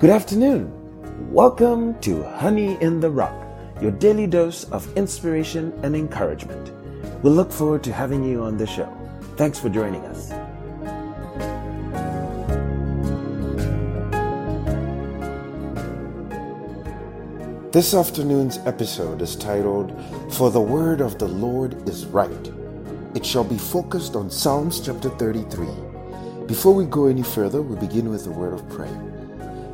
Good afternoon. Welcome to Honey in the Rock, your daily dose of inspiration and encouragement. We look forward to having you on the show. Thanks for joining us. This afternoon's episode is titled, For the Word of the Lord is Right. It shall be focused on Psalms chapter 33. Before we go any further, we begin with a word of prayer.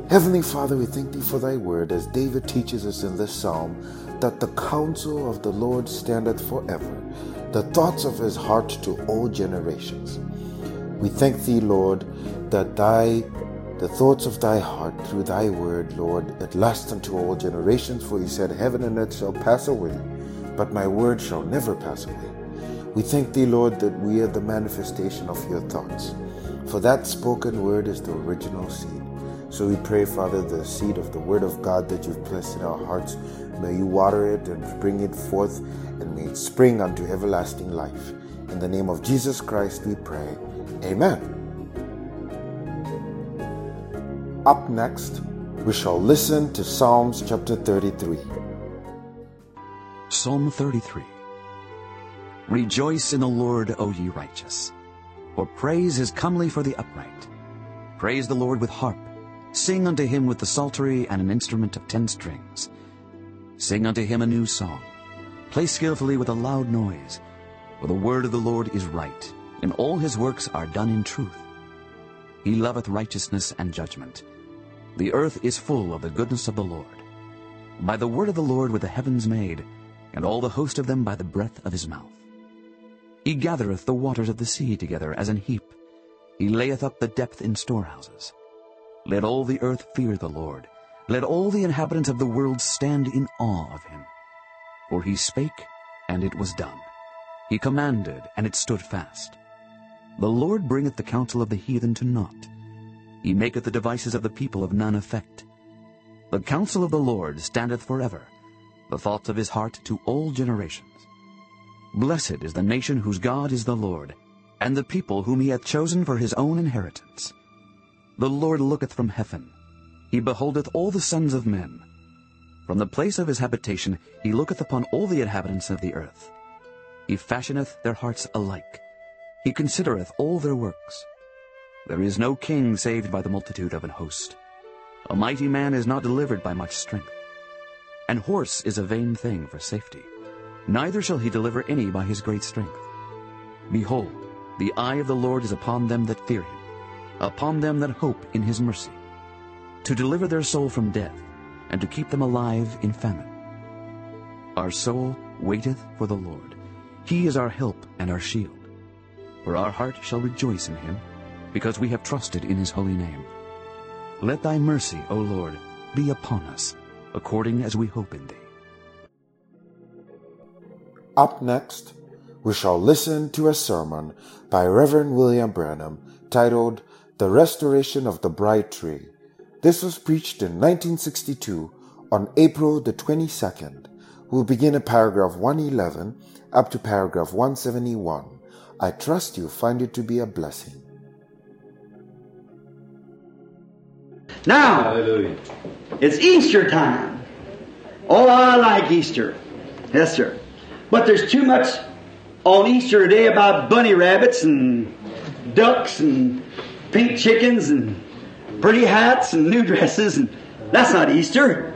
Heavenly Father, we thank thee for thy word as David teaches us in this psalm that the counsel of the Lord standeth forever, the thoughts of his heart to all generations. We thank thee, Lord, that thy the thoughts of thy heart through thy word, Lord, it lasts unto all generations, for he said, Heaven and earth shall pass away, but my word shall never pass away. We thank thee, Lord, that we are the manifestation of your thoughts. For that spoken word is the original seed. So we pray, Father, the seed of the word of God that you've placed in our hearts, may you water it and bring it forth, and may it spring unto everlasting life. In the name of Jesus Christ we pray. Amen. Up next, we shall listen to Psalms chapter 33. Psalm 33 Rejoice in the Lord, O ye righteous, for praise is comely for the upright. Praise the Lord with harp. Sing unto him with the psaltery and an instrument of ten strings. Sing unto him a new song. Play skillfully with a loud noise. For the word of the Lord is right, and all his works are done in truth. He loveth righteousness and judgment. The earth is full of the goodness of the Lord. By the word of the Lord were the heavens made, and all the host of them by the breath of his mouth. He gathereth the waters of the sea together as an heap. He layeth up the depth in storehouses. Let all the earth fear the Lord. Let all the inhabitants of the world stand in awe of him. For he spake, and it was done. He commanded, and it stood fast. The Lord bringeth the counsel of the heathen to naught. He maketh the devices of the people of none effect. The counsel of the Lord standeth forever, the thoughts of his heart to all generations. Blessed is the nation whose God is the Lord, and the people whom he hath chosen for his own inheritance. The Lord looketh from heaven. He beholdeth all the sons of men. From the place of his habitation he looketh upon all the inhabitants of the earth. He fashioneth their hearts alike. He considereth all their works. There is no king saved by the multitude of an host. A mighty man is not delivered by much strength. An horse is a vain thing for safety. Neither shall he deliver any by his great strength. Behold, the eye of the Lord is upon them that fear him, upon them that hope in his mercy, to deliver their soul from death, and to keep them alive in famine. Our soul waiteth for the Lord. He is our help and our shield. For our heart shall rejoice in him, because we have trusted in his holy name. Let thy mercy, O Lord, be upon us, according as we hope in thee. Up next, we shall listen to a sermon by Reverend William Branham titled The Restoration of the Bride Tree. This was preached in 1962 on April the 22nd. We'll begin at paragraph 111 up to paragraph 171. I trust you find it to be a blessing. Now, Hallelujah. it's Easter time. Oh, I like Easter. Yes, sir. But there's too much on Easter today about bunny rabbits and ducks and pink chickens and pretty hats and new dresses, and that's not Easter.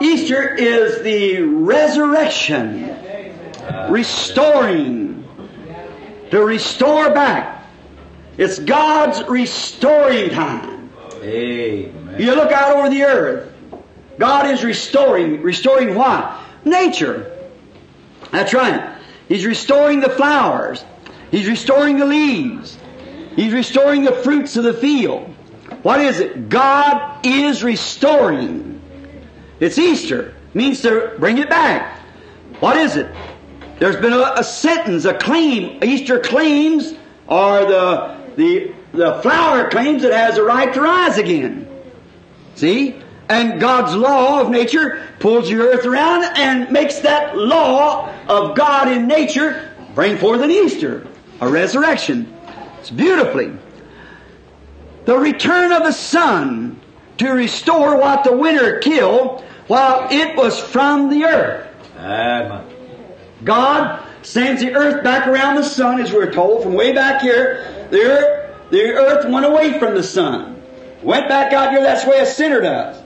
Easter is the resurrection, restoring, to restore back. It's God's restoring time. Amen. You look out over the earth. God is restoring. Restoring what? Nature. That's right. He's restoring the flowers. He's restoring the leaves. He's restoring the fruits of the field. What is it? God is restoring. It's Easter. means to bring it back. What is it? There's been a, a sentence, a claim. Easter claims are the, the, the flower claims it has a right to rise again. See? And God's law of nature pulls the earth around and makes that law of God in nature bring forth an Easter, a resurrection. It's beautifully. The return of the sun to restore what the winter killed while it was from the earth. Amen. God sends the earth back around the sun, as we're told, from way back here. The earth, the earth went away from the sun. Went back out here, that's the way a sinner does.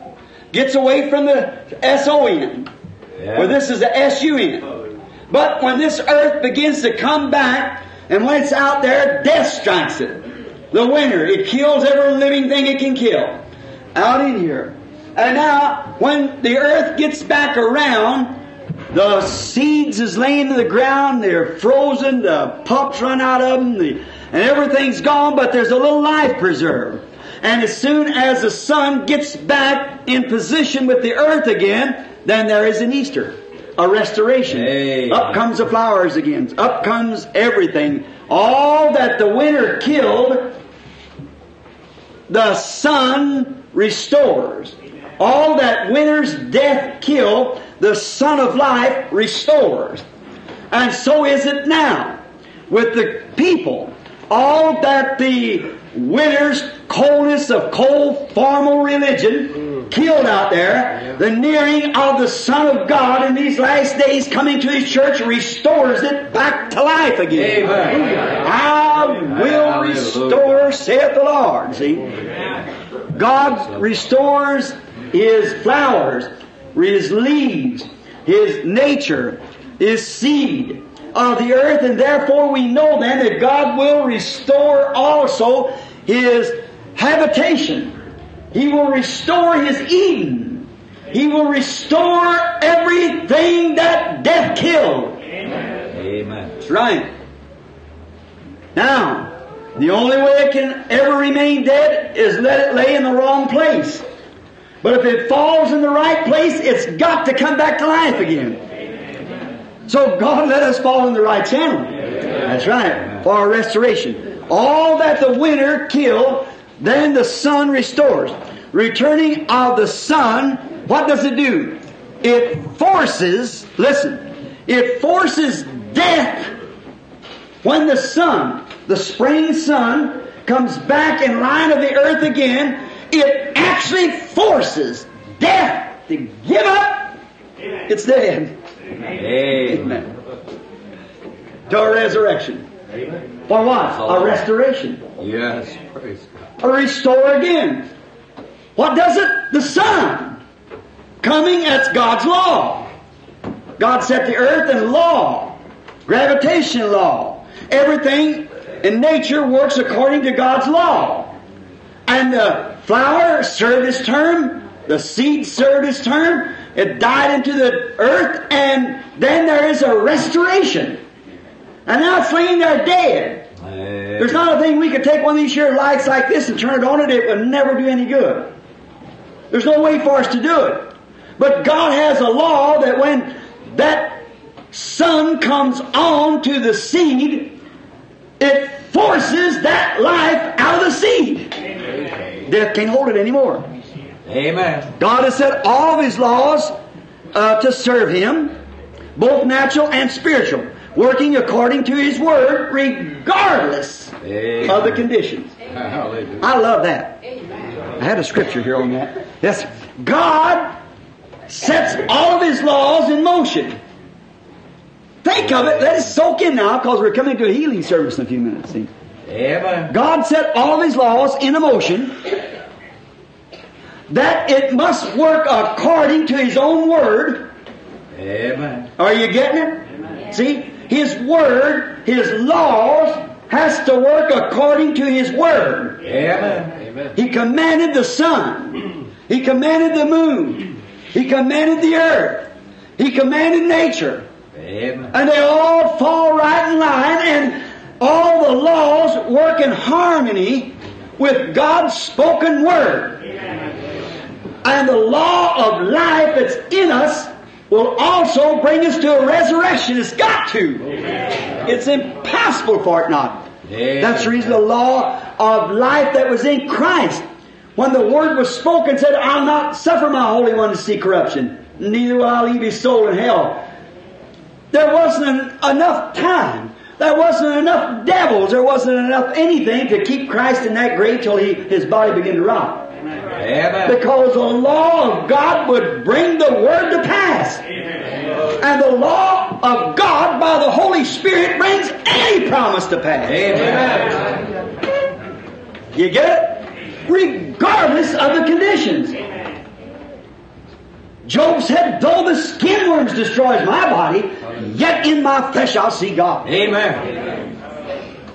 Gets away from the S-O-N. Yeah. Well, this is the S-U-N. But when this earth begins to come back, and when it's out there, death strikes it. The winter, it kills every living thing it can kill. Out in here. And now, when the earth gets back around, the seeds is laying to the ground, they're frozen, the pups run out of them, the, and everything's gone, but there's a little life preserved. And as soon as the sun gets back in position with the earth again, then there is an Easter, a restoration. Amen. Up comes the flowers again. Up comes everything. All that the winter killed, the sun restores. All that winter's death killed, the sun of Life restores. And so is it now with the people. All that the winter's coldness of cold formal religion killed out there, the nearing of the Son of God in these last days coming to His church restores it back to life again. Amen. I will restore, saith the Lord. See? God restores His flowers, His leaves, His nature, His seed of the earth, and therefore we know then that God will restore also His habitation. He will restore His Eden. He will restore everything that death killed. Amen. That's right. Now, the only way it can ever remain dead is let it lay in the wrong place. But if it falls in the right place, it's got to come back to life again. So God let us fall in the right channel. That's right. For our restoration. All that the winter killed, then the sun restores. Returning of the sun, what does it do? It forces, listen, it forces death when the sun, the spring sun, comes back in line of the earth again, it actually forces death to give up. It's dead. Amen. To a resurrection. For what? A restoration. Yes. Praise God. A restore again. What does it? The sun. Coming, that's God's law. God set the earth in law. Gravitation law. Everything in nature works according to God's law. And the flower served its term, the seed served its term, it died into the earth, and then there is a restoration. And now it's laying there dead. There's not a thing we could take one of these here lights like this and turn it on it, it would never do any good. There's no way for us to do it. But God has a law that when that sun comes on to the seed, it forces that life out of the seed. Death can't hold it anymore. Amen. God has set all of His laws uh, to serve Him, both natural and spiritual, working according to His Word, regardless Amen. of the conditions. Hallelujah. I love that. I had a scripture here on that. Yes, God sets all of His laws in motion. Think of it. Let it soak in now, because we're coming to a healing service in a few minutes. See? God set all of His laws in motion that it must work according to His own Word. Amen. Are you getting it? See, His Word, His laws, has to work according to His Word. Amen. He commanded the sun. He commanded the moon. He commanded the earth. He commanded nature. Amen. And they all fall right in line, and all the laws work in harmony with God's spoken word. And the law of life that's in us will also bring us to a resurrection. It's got to. It's impossible for it not. Amen. That's the reason the law of life that was in Christ. When the word was spoken, said, I'll not suffer my Holy One to see corruption, neither will I leave his soul in hell. There wasn't en- enough time. There wasn't enough devils. There wasn't enough anything to keep Christ in that grave till he, his body began to rot. Amen. Because the law of God would bring the word to pass. And the law of God by the Holy Spirit brings any promise to pass. Amen. You get it? Regardless of the conditions. Job said, though the skin worms destroys my body, yet in my flesh I'll see God. Amen.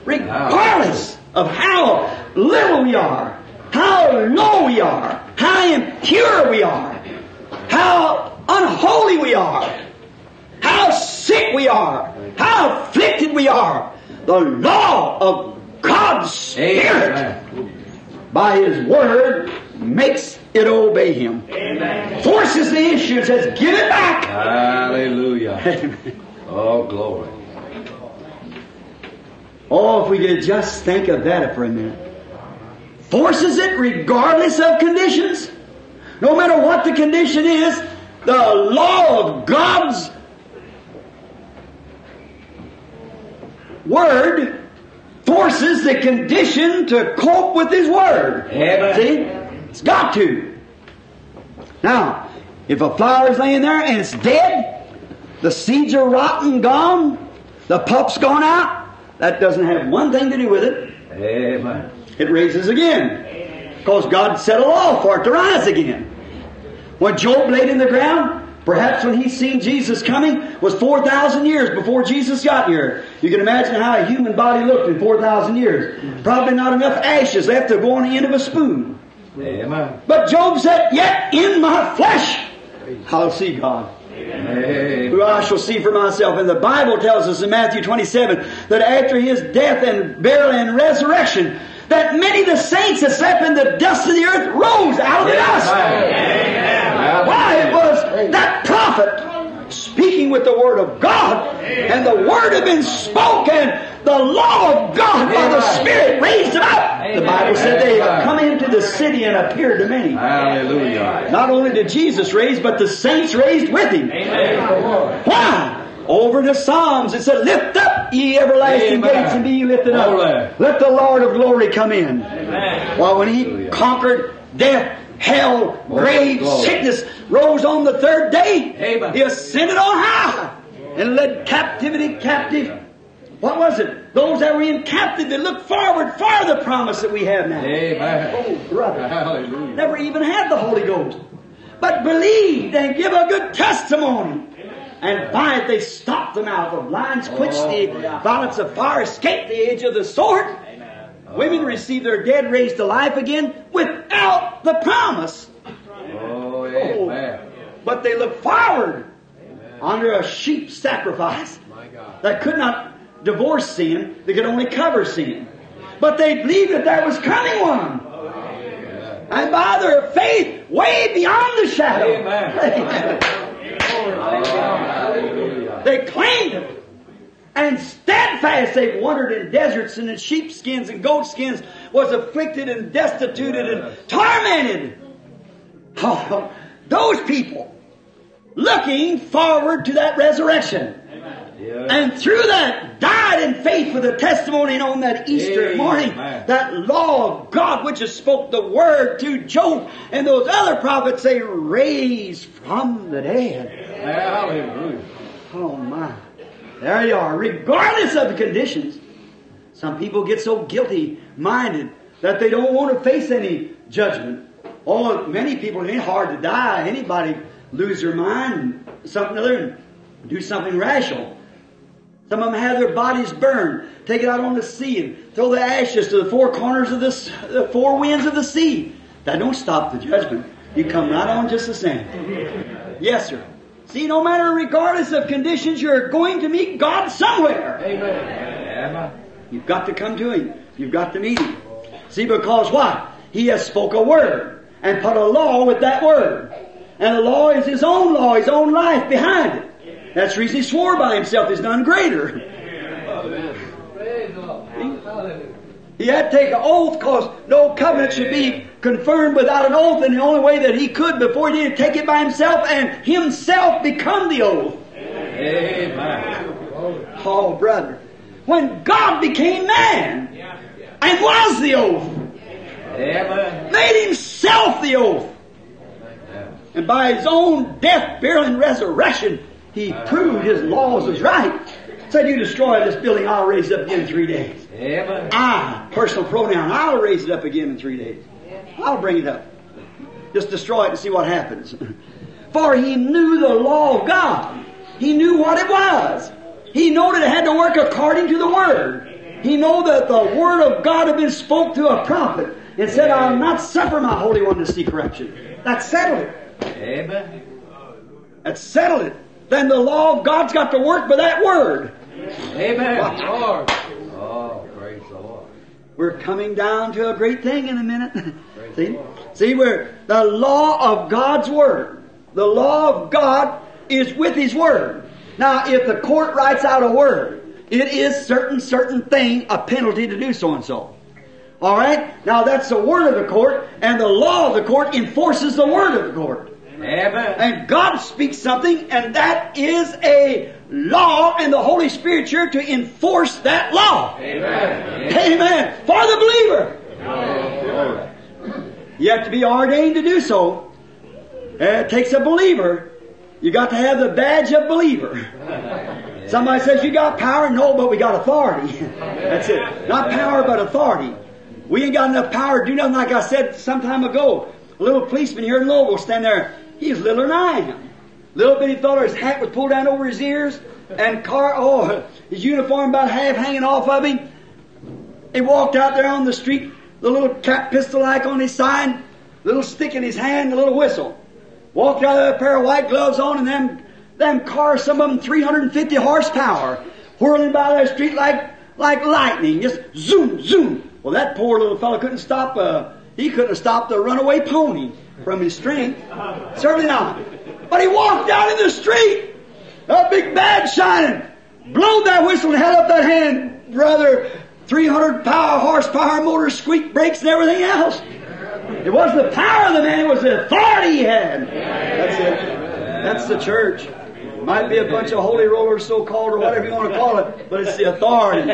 Regardless of how little we are, how low we are, how impure we are, how unholy we are, how sick we are, how afflicted we are, the law of God's Spirit Amen. by His Word makes it obey Him. Forces the issue and says, give it back. Hallelujah. Oh, glory. Oh, if we could just think of that for a minute. Forces it regardless of conditions. No matter what the condition is, the law of God's Word forces the condition to cope with His Word. Amen. See? It's got to. Now, if a flower's laying there and it's dead, the seeds are rotten, gone, the pup's gone out, that doesn't have one thing to do with it. Amen. It raises again. Because God set a law for it to rise again. When Job laid in the ground, perhaps when he seen Jesus coming, was 4,000 years before Jesus got here. You can imagine how a human body looked in 4,000 years. Probably not enough ashes left to go on the end of a spoon. Amen. But Job said, Yet in my flesh I'll see God. Amen. who I shall see for myself. And the Bible tells us in Matthew 27 that after his death and burial and resurrection, that many of the saints that slept in the dust of the earth rose out of the dust. Why? It was that prophet speaking with the Word of God, and the Word had been spoken. The law of God by the Spirit raised them up. The Bible said they have come into the city and appeared to many. Hallelujah. Not only did Jesus raise, but the saints raised with him. Why? Over the Psalms it said, Lift up ye everlasting Amen. gates and be ye lifted up. Holy. Let the Lord of glory come in. Well, when he conquered death, hell, grave, sickness, rose on the third day, Amen. he ascended on high and led captivity captive. What was it? Those that were in captivity that looked forward for the promise that we have now. Amen. Oh, brother Hallelujah. never even had the Holy Ghost, but believed and give a good testimony. And by it they stopped the mouth of lions, quenched oh, the violence of fire, escaped the edge of the sword. Women received their dead raised to life again without the promise. Oh, oh amen. But they looked forward under a sheep sacrifice that could not divorce sin, they could only cover sin. But they believed that there was coming one. Oh, and by their faith, way beyond the shadow, Amen. They claimed it. And steadfast they wandered in deserts and in sheepskins and goatskins, was afflicted and destituted and tormented. Oh, those people looking forward to that resurrection. And through that, died in faith with a testimony on that Easter morning. That law of God which has spoke the word to Job and those other prophets they raised from the dead. Hallelujah. Oh my. There you are, regardless of the conditions. Some people get so guilty minded that they don't want to face any judgment. Oh, many people, it ain't hard to die. Anybody lose their mind and something other and do something rational. Some of them have their bodies burned, take it out on the sea and throw the ashes to the four corners of the, the four winds of the sea. That don't stop the judgment. You come right on just the same. Yes, sir. See, no matter regardless of conditions, you're going to meet God somewhere. Amen. You've got to come to Him. You've got to meet Him. See, because why? He has spoke a word and put a law with that word. And the law is His own law, His own life behind it. That's the reason He swore by Himself He's none greater. He had to take an oath because no covenant should be confirmed without an oath, and the only way that he could before he did take it by himself and himself become the oath. Amen. Oh, brother. When God became man and was the oath, Amen. made himself the oath. And by his own death, burial, and resurrection, he proved his laws was right. Said, you destroy this building, I'll raise it up again in three days. I, personal pronoun, I'll raise it up again in three days. I'll bring it up. Just destroy it and see what happens. For he knew the law of God. He knew what it was. He knew that it had to work according to the Word. He knew that the Word of God had been spoke to a prophet and said, I'll not suffer my Holy One to see corruption. That settled it. Amen. That settled it. Then the law of God's got to work by that Word. Amen. Lord. Oh, praise the Lord. We're coming down to a great thing in a minute. See? See, we're the law of God's Word, the law of God is with His Word. Now, if the court writes out a word, it is certain, certain thing, a penalty to do so and so. Alright? Now that's the word of the court, and the law of the court enforces the word of the court. Amen. And God speaks something, and that is a law, and the Holy Spirit's here to enforce that law. Amen. Amen. For the believer. You have to be ordained to do so. Uh, It takes a believer. You got to have the badge of believer. Somebody says you got power. No, but we got authority. That's it. Not power, but authority. We ain't got enough power to do nothing. Like I said some time ago, a little policeman here in Louisville stand there. He's littler than I am. Little bitty feller, his hat was pulled down over his ears, and car, oh, his uniform about half hanging off of him. He walked out there on the street, the little cap pistol like on his side, little stick in his hand, a little whistle. Walked out there, a pair of white gloves on, and them, them cars, some of them 350 horsepower, whirling by that street like, like lightning, just zoom, zoom. Well, that poor little fellow couldn't stop, uh, he couldn't have stopped a runaway pony from his strength. Certainly not. But he walked out in the street, a big badge shining, blowed that whistle and held up that hand, brother. 300 power horsepower motor, squeak brakes, and everything else. It wasn't the power of the man, it was the authority he had. That's it. That's the church. Might be a bunch of holy rollers, so called, or whatever you want to call it, but it's the authority.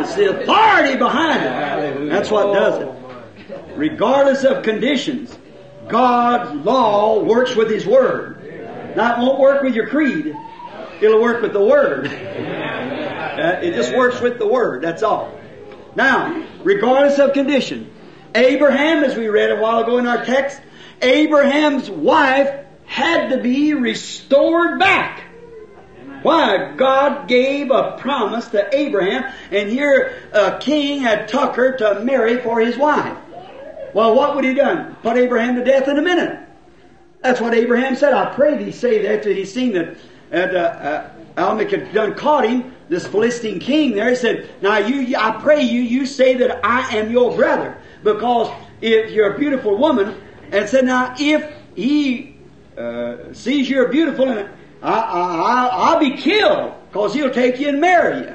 It's the authority behind it. That's what does it. Regardless of conditions, God's law works with His Word. Now, it won't work with your creed. It'll work with the Word. Uh, it just works with the Word, that's all. Now, regardless of condition, Abraham, as we read a while ago in our text, Abraham's wife had to be restored back. Why? God gave a promise to Abraham, and here a king had took her to marry for his wife. Well, what would he done? Put Abraham to death in a minute. That's what Abraham said. I pray thee say that after he seen that, that uh, uh, Almec had done caught him, this Philistine king there. He said, Now you, I pray you, you say that I am your brother. Because if you're a beautiful woman, and said, Now if he uh, sees you're beautiful, and I, I, I, will be killed, because he'll take you and marry you.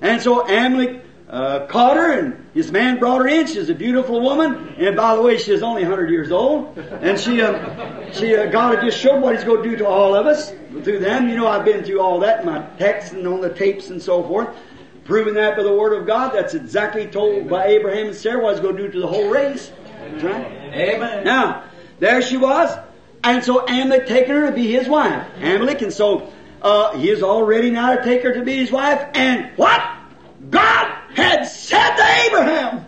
And so Amalek uh, caught her, and his man brought her in. She's a beautiful woman, and by the way, she she's only 100 years old. And she, uh, she, uh, God had just showed what He's going to do to all of us through them. You know, I've been through all that in my texts and on the tapes and so forth, proving that by the Word of God. That's exactly told by Abraham and Sarah what He's going to do to the whole race. That's right. Amen. Now, there she was, and so Amalek taken her to be his wife. Amalek, and so uh, he is all ready now to take her to be his wife. And what? God had said to Abraham,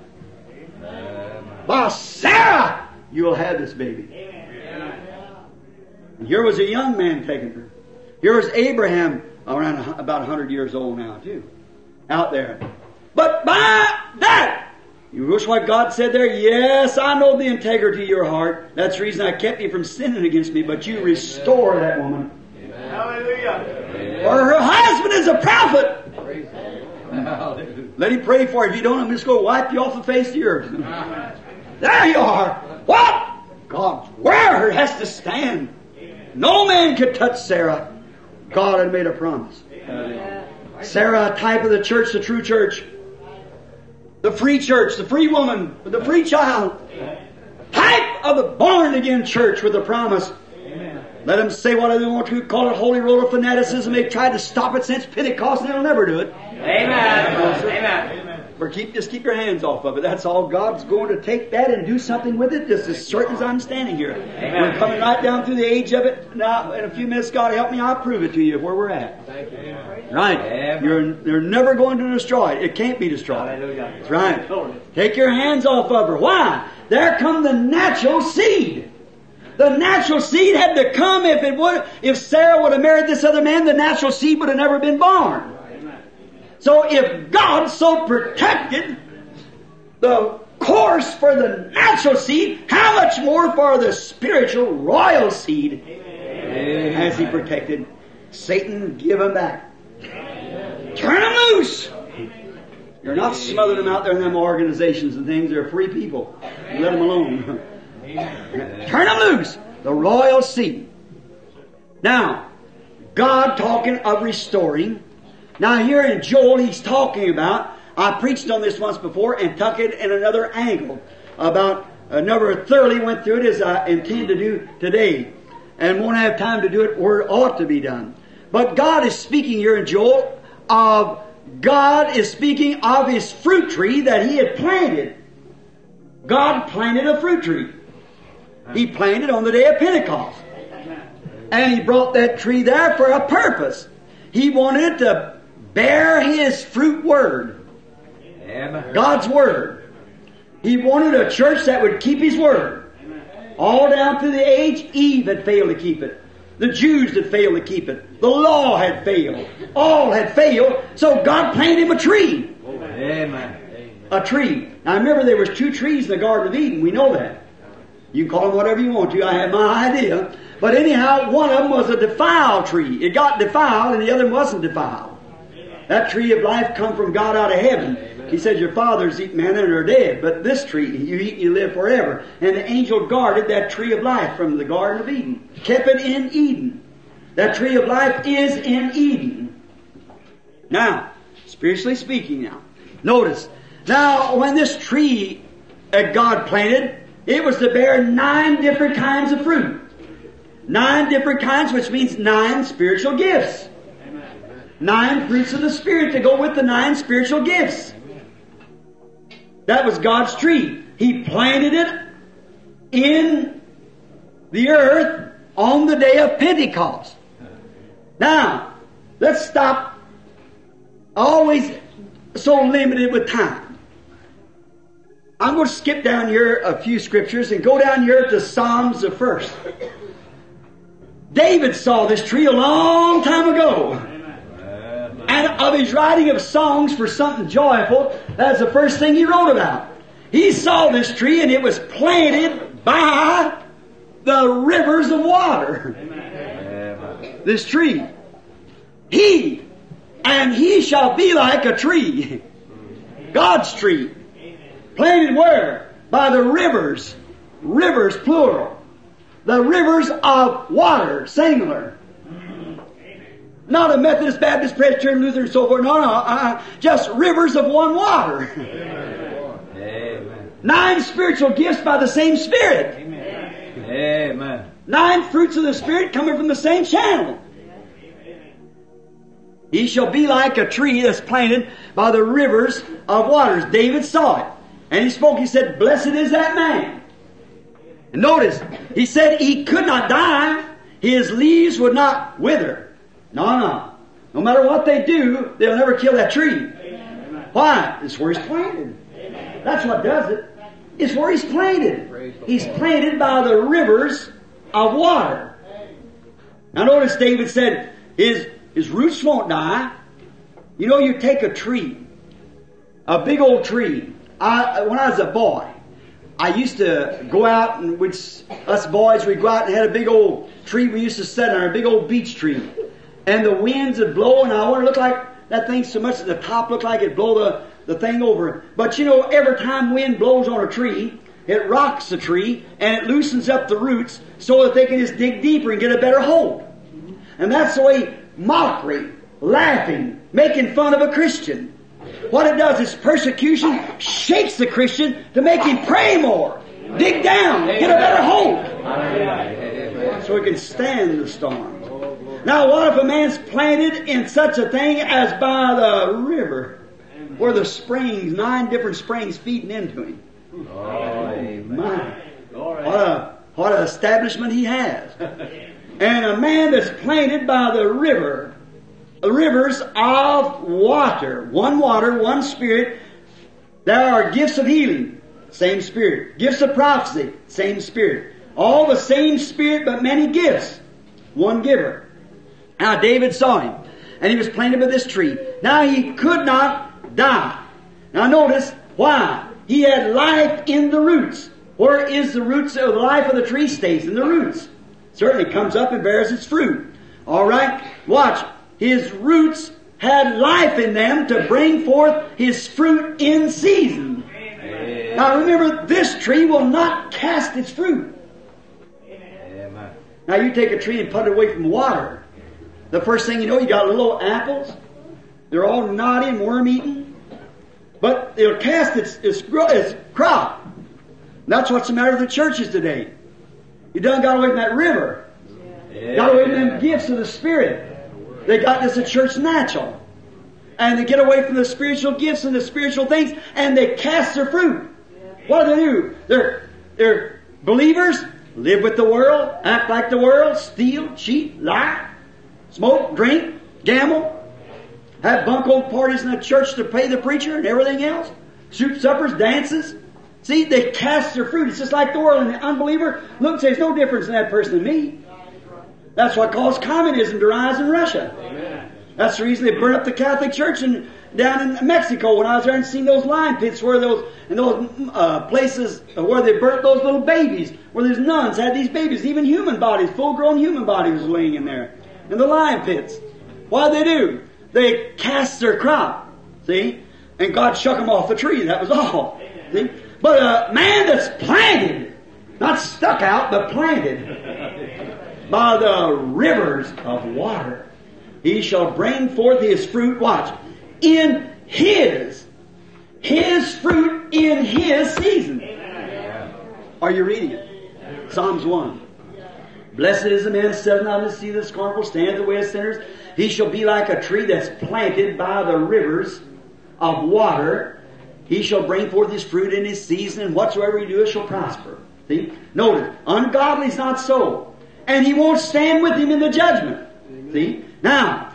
by Sarah, you will have this baby. And here was a young man taking her. Here was Abraham, around a, about 100 years old now, too, out there. But by that, you wish what God said there? Yes, I know the integrity of your heart. That's the reason I kept you from sinning against me, but you restore that woman. Hallelujah. Or her husband is a prophet. Hallelujah. Let him pray for you. If you don't, I'm just going to wipe you off the face of the earth. There you are. What? God's word has to stand. No man could touch Sarah. God had made a promise. Sarah, a type of the church, the true church. The free church, the free woman, the free child. Type of the born again church with a promise. Let them say what they want to, call it holy roller fanaticism. They've tried to stop it since Pentecost and they'll never do it. Amen. Amen. Or keep just keep your hands off of it. That's all. God's going to take that and do something with it, just as certain as I'm standing here. We're coming right down through the age of it. Now, in a few minutes, God help me, I'll prove it to you where we're at. Thank you. Right. You're, you're never going to destroy it. It can't be destroyed. Hallelujah. That's right. Take your hands off of her. Why? There come the natural seed. The natural seed had to come if it would, if Sarah would have married this other man, the natural seed would have never been born. So if God so protected the course for the natural seed, how much more for the spiritual royal seed has He protected? Satan, give him back. Turn him loose. You're not smothering them out there in them organizations and things. They're free people. Let them alone. Turn them loose. The royal seed. Now, God talking of restoring. Now here in Joel, he's talking about, I preached on this once before and took it in another angle about, uh, never thoroughly went through it as I intend to do today. And won't have time to do it where it ought to be done. But God is speaking here in Joel of, God is speaking of His fruit tree that He had planted. God planted a fruit tree. He planted on the day of Pentecost. And He brought that tree there for a purpose. He wanted it to bear His fruit word. God's Word. He wanted a church that would keep His Word. All down through the age, Eve had failed to keep it. The Jews had failed to keep it. The law had failed. All had failed. So God planted him a tree. Amen. A tree. Now remember there was two trees in the Garden of Eden. We know that. You can call them whatever you want to. I have my idea. But anyhow, one of them was a defiled tree. It got defiled and the other wasn't defiled. That tree of life come from God out of heaven. He said, Your fathers eat manna and are dead, but this tree you eat and you live forever. And the angel guarded that tree of life from the Garden of Eden, kept it in Eden. That tree of life is in Eden. Now, spiritually speaking, now, notice. Now, when this tree that God planted, it was to bear nine different kinds of fruit. Nine different kinds, which means nine spiritual gifts. Nine fruits of the Spirit to go with the nine spiritual gifts. That was God's tree. He planted it in the earth on the day of Pentecost. Now, let's stop always so limited with time. I'm going to skip down here a few scriptures and go down here to Psalms the first. David saw this tree a long time ago. And of his writing of songs for something joyful, that's the first thing he wrote about. He saw this tree and it was planted by the rivers of water. This tree. He, and he shall be like a tree. God's tree. Planted where? By the rivers. Rivers, plural. The rivers of water, singular. Not a Methodist, Baptist, Presbyterian, Lutheran, and so forth. No, no. Uh, just rivers of one water. Amen. Nine spiritual gifts by the same Spirit. Amen. Nine fruits of the Spirit coming from the same channel. He shall be like a tree that's planted by the rivers of waters. David saw it. And he spoke, he said, Blessed is that man. And notice, he said he could not die. His leaves would not wither. No, no. No matter what they do, they'll never kill that tree. Why? It's where he's planted. That's what does it. It's where he's planted. He's planted by the rivers of water. Now notice David said his, his roots won't die. You know, you take a tree, a big old tree. I, when I was a boy, I used to go out and we'd, us boys, we'd go out and had a big old tree we used to sit on, a big old beech tree. And the winds would blow and I would look like that thing so much that the top looked like it'd blow the, the thing over. But you know, every time wind blows on a tree, it rocks the tree and it loosens up the roots so that they can just dig deeper and get a better hold. And that's the way mockery, laughing, making fun of a Christian. What it does is persecution shakes the Christian to make him pray more, dig down, get a better hold, so he can stand the storm. Now, what if a man's planted in such a thing as by the river? where the springs, nine different springs feeding into him. My, what a what an establishment he has. And a man that's planted by the river, rivers of water, one water, one spirit. There are gifts of healing, same spirit. Gifts of prophecy, same spirit. All the same spirit, but many gifts, one giver. Now David saw him, and he was planted by this tree. Now he could not die. Now notice why. He had life in the roots. Where is the roots of the life of the tree? Stays in the roots. Certainly comes up and bears its fruit. All right? Watch. His roots had life in them to bring forth his fruit in season. Now remember, this tree will not cast its fruit. Now you take a tree and put it away from water. The first thing you know, you got little apples. They're all knotty and worm eaten. But it'll cast its, its, its crop. That's what's the matter with the churches today. You done got away from that river. Got away from them gifts of the Spirit. They got this at church natural. And they get away from the spiritual gifts and the spiritual things and they cast their fruit. What do they do? They're, they're believers, live with the world, act like the world, steal, cheat, lie, smoke, drink, gamble, have bunco parties in the church to pay the preacher and everything else, shoot suppers, dances. See, they cast their fruit. It's just like the world. And the unbeliever look and says, no difference in that person than me. That's what caused communism to rise in Russia. That's the reason they burned up the Catholic Church in, down in Mexico when I was there and seen those lime pits where those, and those uh, places where they burnt those little babies, where these nuns had these babies, even human bodies, full grown human bodies laying in there, in the lime pits. What did they do? They cast their crop, see? And God shook them off the tree, that was all. See? But a man that's planted, not stuck out, but planted by the rivers of water, he shall bring forth his fruit, watch, in his, his fruit in his season. Are you reading it? Psalms 1. Blessed is the man not in the seat of the scornful, standeth the way of sinners. He shall be like a tree that's planted by the rivers of water. He shall bring forth his fruit in his season, and whatsoever he doeth shall prosper. See? Notice, ungodly is not so. And he won't stand with him in the judgment. See? Now,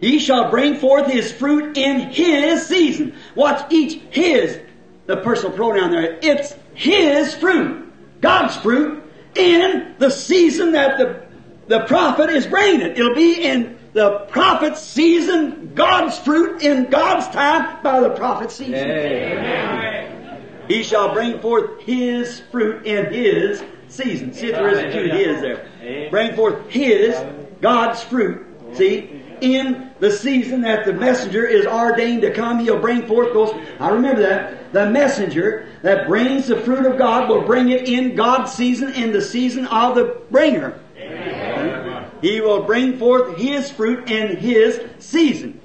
he shall bring forth his fruit in his season. Watch each his, the personal pronoun there. It's his fruit. God's fruit in the season that the, the prophet is bringing it. It'll be in the prophet's season, God's fruit in God's time by the prophet's season. Amen. He shall bring forth his fruit in his season. See if there is a two his there. Bring forth his, God's fruit. See? In the season that the messenger is ordained to come, he'll bring forth those. I remember that. The messenger that brings the fruit of God will bring it in God's season, in the season of the bringer. Amen. He will bring forth his fruit in his season.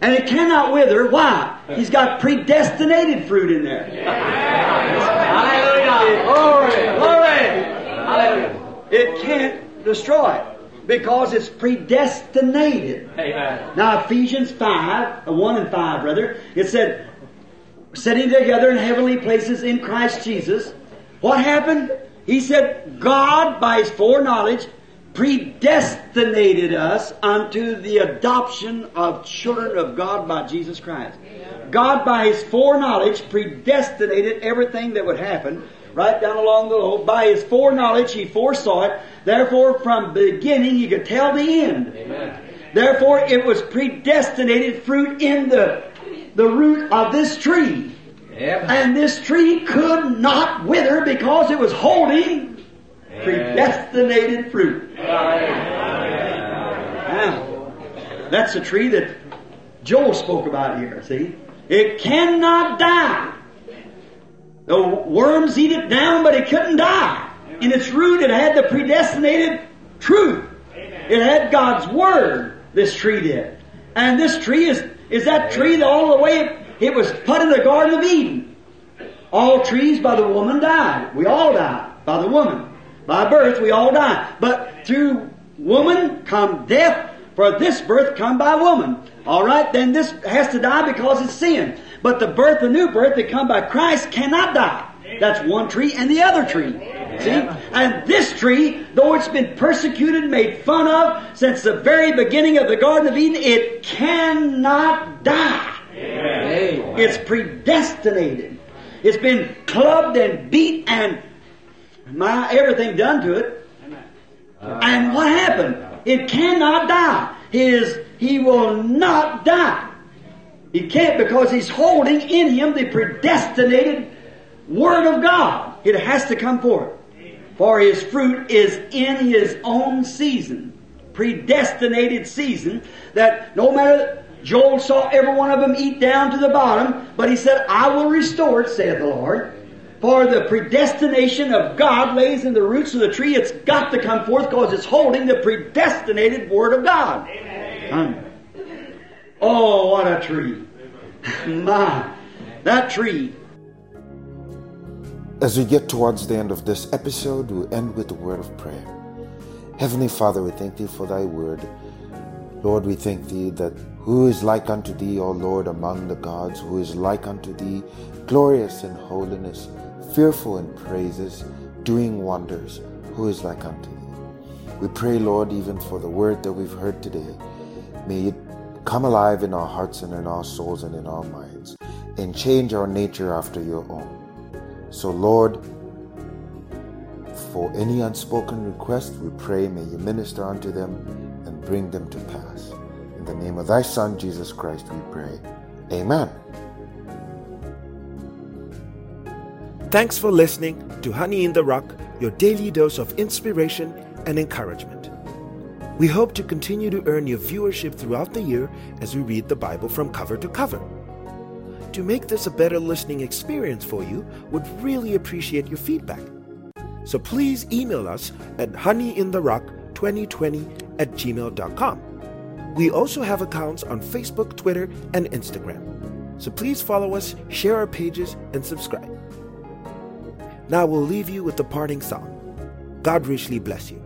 And it cannot wither. Why? He's got predestinated fruit in there. Hallelujah. Glory. Glory. Hallelujah. It can't destroy it because it's predestinated. Amen. Now Ephesians 5, uh, 1 and 5, brother, it said, sitting together in heavenly places in Christ Jesus. What happened? He said, God, by His foreknowledge, predestinated us unto the adoption of children of God by Jesus Christ. God, by His foreknowledge, predestinated everything that would happen right down along the road. By His foreknowledge, He foresaw it. Therefore, from beginning, He could tell the end. Amen. Therefore, it was predestinated fruit in the, the root of this tree. Yep. And this tree could not wither because it was holding predestinated fruit. Now, that's a tree that Joel spoke about here, see? It cannot die. The worms eat it down, but it couldn't die. In its root, it had the predestinated truth. It had God's Word, this tree did. And this tree is, is that tree that all the way it, it was put in the Garden of Eden. All trees by the woman died. We all die by the woman. By birth, we all die. But through woman come death, for this birth come by woman. Alright, then this has to die because it's sin. But the birth, the new birth that come by Christ cannot die. That's one tree and the other tree. See? And this tree, though it's been persecuted, made fun of since the very beginning of the Garden of Eden, it cannot die. It's predestinated. It's been clubbed and beat and my everything done to it. And what happened? It cannot die. His he will not die. He can't because he's holding in him the predestinated Word of God. It has to come forth. For his fruit is in his own season. Predestinated season that no matter Joel saw every one of them eat down to the bottom, but he said, I will restore it, saith the Lord. For the predestination of God lays in the roots of the tree. It's got to come forth because it's holding the predestinated Word of God. Amen. Oh, what a tree. My, that tree. As we get towards the end of this episode, we end with a word of prayer. Heavenly Father, we thank Thee for Thy word. Lord, we thank Thee that who is like unto Thee, O Lord, among the gods, who is like unto Thee, glorious in holiness, fearful in praises, doing wonders, who is like unto Thee. We pray, Lord, even for the word that we've heard today. May it come alive in our hearts and in our souls and in our minds, and change our nature after Your own. So, Lord, for any unspoken request, we pray, may you minister unto them and bring them to pass. In the name of thy Son, Jesus Christ, we pray. Amen. Thanks for listening to Honey in the Rock, your daily dose of inspiration and encouragement. We hope to continue to earn your viewership throughout the year as we read the Bible from cover to cover. To make this a better listening experience for you, would really appreciate your feedback. So please email us at honeyintherock2020 at gmail.com. We also have accounts on Facebook, Twitter, and Instagram. So please follow us, share our pages, and subscribe. Now we'll leave you with the parting song. God richly bless you.